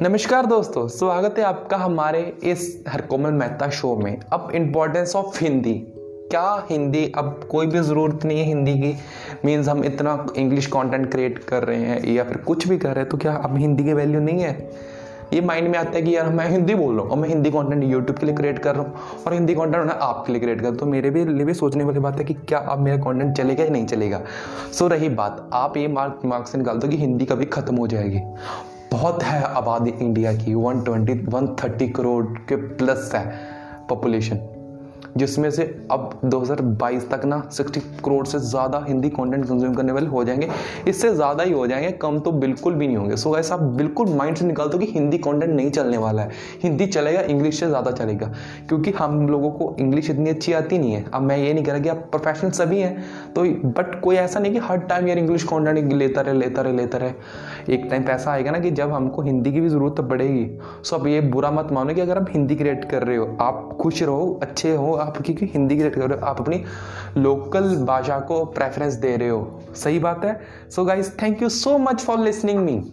नमस्कार दोस्तों, स्वागत है आपका हमारे इस हरकोमल मेहता शो में। अब इम्पोर्टेंस ऑफ़ हिंदी। क्या हिंदी, अब कोई भी ज़रूरत नहीं है हिंदी की। मीन्स हम इतना इंग्लिश कंटेंट क्रिएट कर रहे हैं या फिर कुछ भी कर रहे हैं तो क्या अब हिंदी की वैल्यू नहीं है? ये माइंड में आता है कि यार मैं हिंदी बोल रहा हूँ, और मैं हिंदी कंटेंट यूट्यूब के लिए क्रिएट कर रहा हूँ, और हिंदी कंटेंट मैं आपके लिए क्रिएट कर तो मेरे भी लिए भी सोचने वाली बात है कि क्या अब मेरा कंटेंट चलेगा या नहीं चलेगा। सो रही बात, आप ये मार्क मार्क्स निकाल दो कि हिंदी कभी ख़त्म हो जाएगी। बहुत है आबादी इंडिया की 120 130 करोड़ के प्लस है पॉपुलेशन जिसमें से अब 2022 तक ना 60 करोड़ से ज़्यादा हिंदी कंटेंट कंज्यूम करने वाले हो जाएँगे। इससे ज़्यादा ही हो जाएँगे, कम तो बिल्कुल भी नहीं होंगे। सो ऐसा आप बिल्कुल माइंड से निकाल दो कि हिंदी कंटेंट नहीं चलने वाला है। हिंदी चलेगा इंग्लिश से ज़्यादा चलेगा। क्योंकि हम लोगों को इंग्लिश इतनी अच्छी आती नहीं है। अब मैं ये नहीं कह रहा कि आप प्रोफेशनल सभी हैं। तो बट कोई ऐसा नहीं कि हर टाइम यार इंग्लिश कॉन्टेंट लेता रहे लेता रहे लेता रहे। एक टाइम पैसा आएगा ना कि जब हमको हिंदी की भी ज़रूरत पड़ेगी सो अब ये बुरा मत मानो कि अगर आप हिंदी क्रिएट कर रहे हो, आप खुश रहो, अच्छे हो आप क्योंकि हिंदी की रेट कर रहे हो, आप अपनी लोकल भाषा को प्रेफरेंस दे रहे हो। सही बात है? So guys thank you so much for listening me